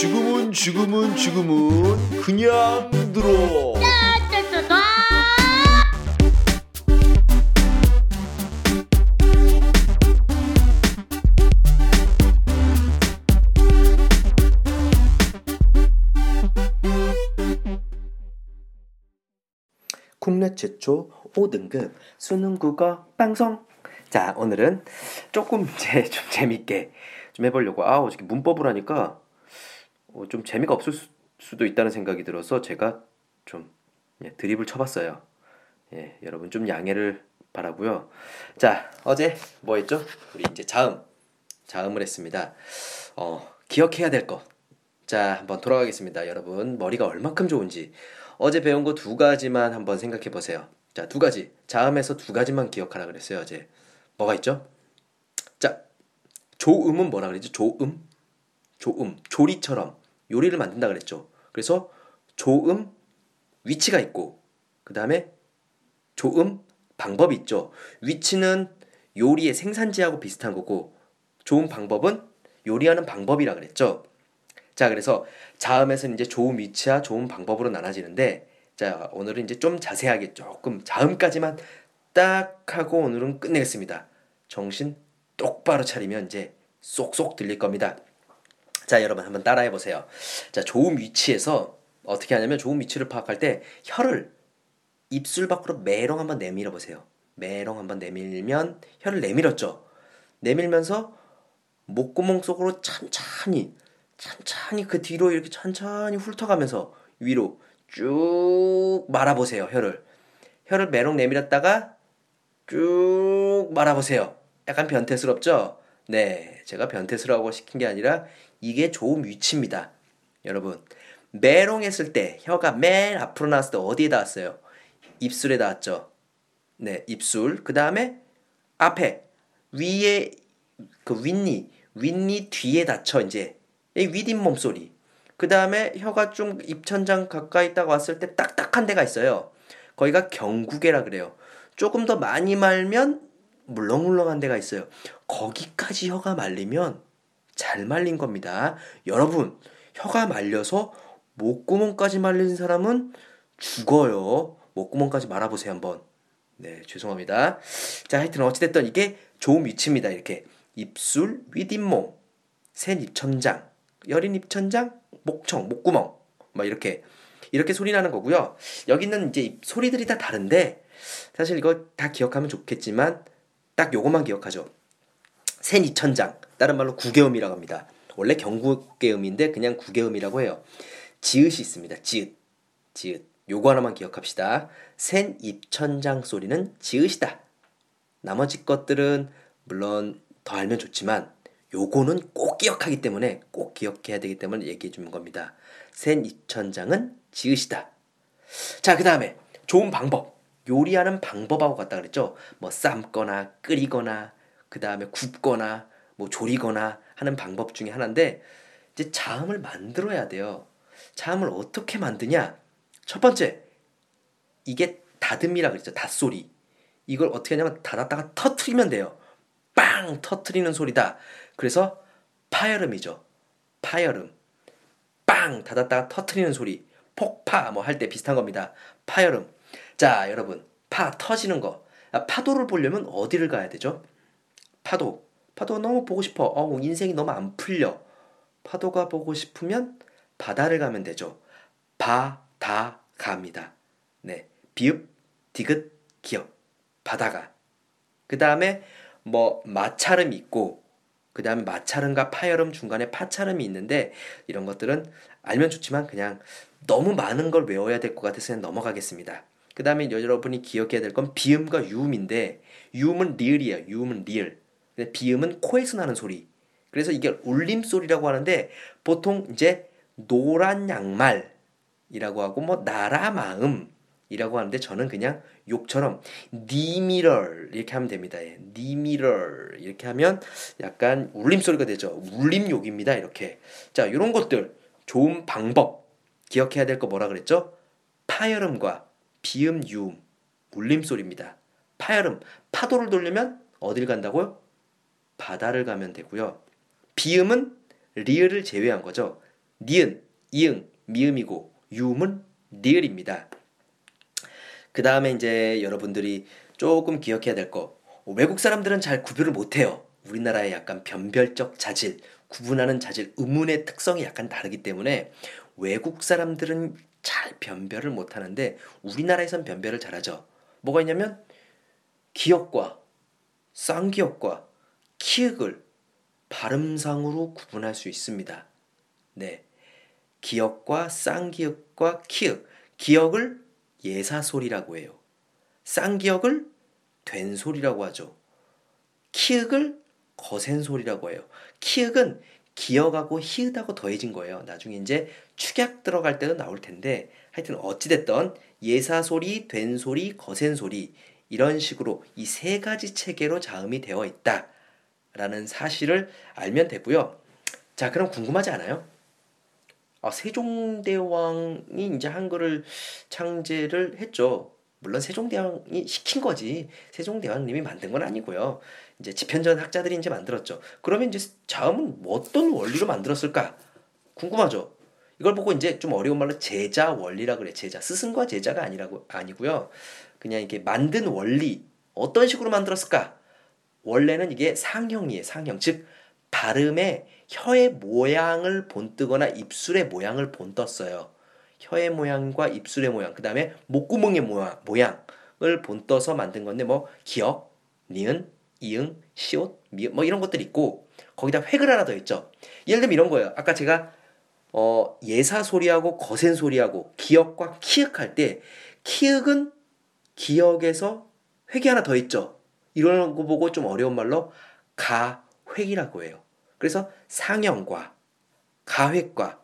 지금은 지금은 지금은 그냥 들어. 국내 최초 5등급 수능 국어 방송. 자, 오늘은 조금 이제 좀 재밌게 좀 해보려고. 아, 어저께 문법을 하니까 어, 좀 재미가 없을 수, 수도 있다는 생각이 들어서 제가 좀 예, 드립을 쳐봤어요. 예, 여러분 좀 양해를 바라고요. 자, 어제 뭐 했죠? 우리 이제 자음, 자음을 했습니다. 어, 기억해야 될 것. 자, 한번 돌아가겠습니다. 여러분 머리가 얼만큼 좋은지 어제 배운 거 두 가지만 한번 생각해 보세요. 자, 두 가지. 자음에서 두 가지만 기억하라 그랬어요, 어제. 뭐가 있죠? 자, 조음은 뭐라 그랬죠? 조음? 조음. 조리처럼 요리를 만든다 그랬죠. 그래서 조음 위치가 있고 그 다음에 조음 방법이 있죠. 위치는 요리의 생산지하고 비슷한 거고 좋은 방법은 요리하는 방법이라 그랬죠. 자, 그래서 자음에서는 이제 좋은 위치와 좋은 방법으로 나눠지는데 자, 오늘은 이제 좀 자세하게 조금 자음까지만 딱 하고 오늘은 끝내겠습니다. 정신 똑바로 차리면 이제 쏙쏙 들릴 겁니다. 자, 여러분 한번 따라해 보세요. 자, 좋은 위치에서 어떻게 하냐면 좋은 위치를 파악할 때 혀를 입술 밖으로 메롱 한번 내밀어 보세요. 메롱 한번 내밀면 혀를 내밀었죠. 내밀면서 목구멍 속으로 천천히 천천히 그 뒤로 이렇게 천천히 훑어가면서 위로 쭉 말아보세요, 혀를. 혀를 메롱 내밀었다가 쭉 말아보세요. 약간 변태스럽죠? 네, 제가 변태스러워 시킨 게 아니라 이게 좋은 위치입니다. 여러분, 메롱 했을 때 혀가 맨 앞으로 나왔을 때 어디에 닿았어요? 입술에 닿았죠? 네, 입술. 그 다음에 앞에, 위에, 그 윗니, 윗니 뒤에 닿죠, 이제. 이 윗잇몸 소리. 그 다음에 혀가 좀 입천장 가까이 딱 왔을 때 딱딱한 데가 있어요. 거기가 경구개라 그래요. 조금 더 많이 말면 물렁물렁한 데가 있어요. 거기까지 혀가 말리면 잘 말린 겁니다. 여러분, 혀가 말려서 목구멍까지 말린 사람은 죽어요. 목구멍까지 말아보세요, 한번. 네, 죄송합니다. 자, 하여튼 어찌됐든 이게 좋은 위치입니다. 이렇게. 입술, 윗잇몸, 센 입천장, 여린 입천장, 목청, 목구멍. 막 이렇게. 이렇게 소리 나는 거고요. 여기는 이제 소리들이 다 다른데, 사실 이거 다 기억하면 좋겠지만, 딱 요것만 기억하죠. 센 입천장. 다른 말로 구개음이라고 합니다. 원래 경구개음인데 그냥 구개음이라고 해요. 지읒이 있습니다. 지읒. 지읒. 요거 하나만 기억합시다. 센 입천장 소리는 지읒이다. 나머지 것들은 물론 더 알면 좋지만 요거는 꼭 기억하기 때문에 꼭 기억해야 되기 때문에 얘기해 주는 겁니다. 센 입천장은 지읒이다. 자, 그 다음에 좋은 방법. 요리하는 방법하고 같다 그랬죠. 뭐 삶거나 끓이거나 그 다음에 굽거나 뭐 조리거나 하는 방법 중에 하나인데 이제 자음을 만들어야 돼요. 자음을 어떻게 만드냐? 첫 번째 이게 다듬이라 그랬죠. 닷소리. 이걸 어떻게 하냐면 닫았다가 터트리면 돼요. 빵 터트리는 소리다. 그래서 파열음이죠. 파열음. 빵 닫았다가 터트리는 소리. 폭파 뭐 할 때 비슷한 겁니다. 파열음. 자, 여러분. 파 터지는 거. 파도를 보려면 어디를 가야 되죠? 파도. 파도가 너무 보고 싶어. 어, 인생이 너무 안 풀려. 파도가 보고 싶으면 바다를 가면 되죠. 바다 갑니다. 네. 비읍, 디귿, 기역. 바다가. 그 다음에 뭐 마찰음이 있고 그 다음에 마찰음과 파열음 중간에 파찰음이 있는데 이런 것들은 알면 좋지만 그냥 너무 많은 걸 외워야 될 것 같아서 그냥 넘어가겠습니다. 그 다음에 여러분이 기억해야 될 건 비음과 유음인데 유음은 리을이에요. 유음은 리을. 비음은 코에서 나는 소리. 그래서 이게 울림 소리라고 하는데 보통 이제 노란 양말이라고 하고 뭐 나라 마음이라고 하는데 저는 그냥 욕처럼 니미럴 이렇게 하면 됩니다. 예. 니미럴 이렇게 하면 약간 울림 소리가 되죠. 울림 욕입니다. 이렇게. 자, 이런 것들 좋은 방법 기억해야 될 거 뭐라 그랬죠? 파열음과 비음, 유음, 울림 소리입니다. 파열음, 파도를 돌리면 어딜 간다고요? 바다를 가면 되고요. 비음은 리을을 제외한 거죠. 니은, 이응, 미음이고 유음은 리을입니다. 그 다음에 이제 여러분들이 조금 기억해야 될 거. 외국 사람들은 잘 구별을 못해요. 우리나라의 약간 변별적 자질, 구분하는 자질, 의문의 특성이 약간 다르기 때문에 외국 사람들은 잘 변별을 못하는데 우리나라에선 변별을 잘하죠. 뭐가 있냐면 기역과 쌍기역과 키읔을 발음상으로 구분할 수 있습니다. 네. 기역과 쌍기역과 키읔. 기역을 예사소리라고 해요. 쌍기역을 된소리라고 하죠. 키읔을 거센소리라고 해요. 키읔은 기역하고 히읗하고 더해진 거예요. 나중에 이제 축약 들어갈 때도 나올 텐데 하여튼 어찌됐던 예사소리, 된소리, 거센소리 이런 식으로 이 세 가지 체계로 자음이 되어 있다 라는 사실을 알면 되고요. 자, 그럼 궁금하지 않아요? 아, 세종대왕이 이제 한글을 창제를 했죠. 물론 세종대왕이 시킨 거지. 세종대왕님이 만든 건 아니고요. 이제 집현전 학자들이 이제 만들었죠. 그러면 이제 자음은 어떤 원리로 만들었을까? 궁금하죠. 이걸 보고 이제 좀 어려운 말로 제자 원리라 그래. 제자 스승과 제자가 아니라고 아니고요. 그냥 이게 만든 원리 어떤 식으로 만들었을까? 원래는 이게 상형이에요. 상형. 즉 발음에 혀의 모양을 본뜨거나 입술의 모양을 본떴어요. 혀의 모양과 입술의 모양, 그 다음에 목구멍의 모양, 모양을 본떠서 만든 건데 뭐 기역, 니은, 이응, 시옷, 미음 뭐 이런 것들이 있고 거기다 획을 하나 더 있죠. 예를 들면 이런 거예요. 아까 제가 어, 예사 소리하고 거센 소리하고 기역과 키읔 할 때 키읔은 기역에서 획이 하나 더 있죠. 이런 거 보고 좀 어려운 말로 가획이라고 해요. 그래서 상형과 가획과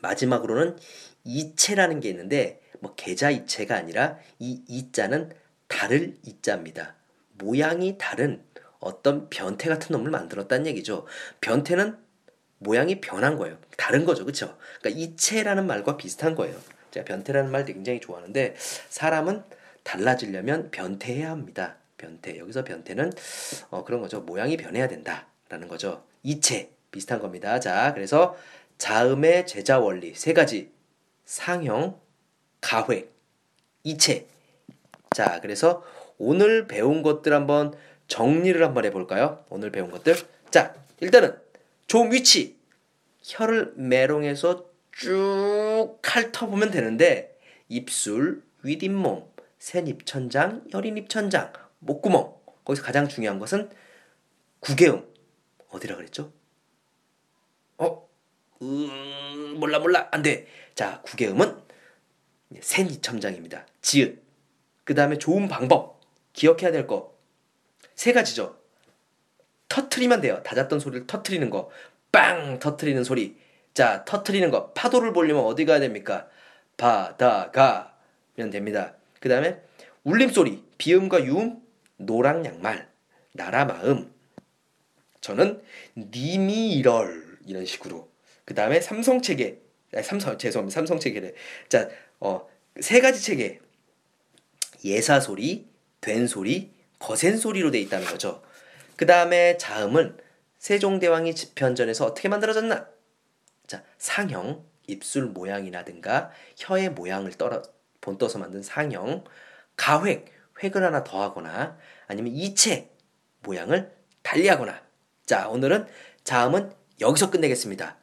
마지막으로는 이체라는 게 있는데 뭐 계좌 이체가 아니라 이 이자는 다를 이자입니다. 모양이 다른 어떤 변태 같은 놈을 만들었다는 얘기죠. 변태는 모양이 변한 거예요. 다른 거죠. 그렇죠? 그러니까 이체라는 말과 비슷한 거예요. 제가 변태라는 말 굉장히 좋아하는데 사람은 달라지려면 변태해야 합니다. 변태. 여기서 변태는 어, 그런 거죠. 모양이 변해야 된다라는 거죠. 이체 비슷한 겁니다. 자, 그래서 자음의 제자 원리 세 가지 상형, 가획, 이체. 자, 그래서 오늘 배운 것들 한번 정리를 한번 해볼까요? 오늘 배운 것들. 자, 일단은 좀 위치. 혀를 메롱해서 쭉 핥아보면 되는데 입술, 윗잇몸, 센입천장, 혈인입천장, 목구멍. 거기서 가장 중요한 것은 구개음. 어디라 그랬죠? 어? 음, 몰라 몰라 안 돼. 자, 구개음은 센입천장입니다. 지읒. 그 다음에 좋은 방법. 기억해야 될 거. 세 가지죠. 터트리면 돼요. 닫았던 소리를 터트리는 거. 빵! 터트리는 소리. 자, 터트리는 거. 파도를 보려면 어디 가야 됩니까? 바다가면 됩니다. 그 다음에 울림소리. 비음과 유음. 노랑 양말. 나라 마음. 저는 님이 이럴 이런 식으로. 그 다음에 삼성 체계. 삼성 죄송합니다. 삼성 체계래. 자, 어, 세 가지 체계. 예사 소리, 된 소리, 거센 소리로 돼 있다는 거죠. 그 다음에 자음은 세종대왕이 집현전에서 어떻게 만들어졌나? 자, 상형, 입술 모양이라든가 혀의 모양을 떨어 본떠서 만든 상형, 가획, 획을 하나 더하거나 아니면 이체 모양을 달리하거나. 자, 오늘은 자음은 여기서 끝내겠습니다.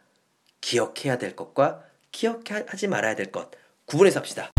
기억해야 될 것과 기억하지 말아야 될 것 구분해서 합시다.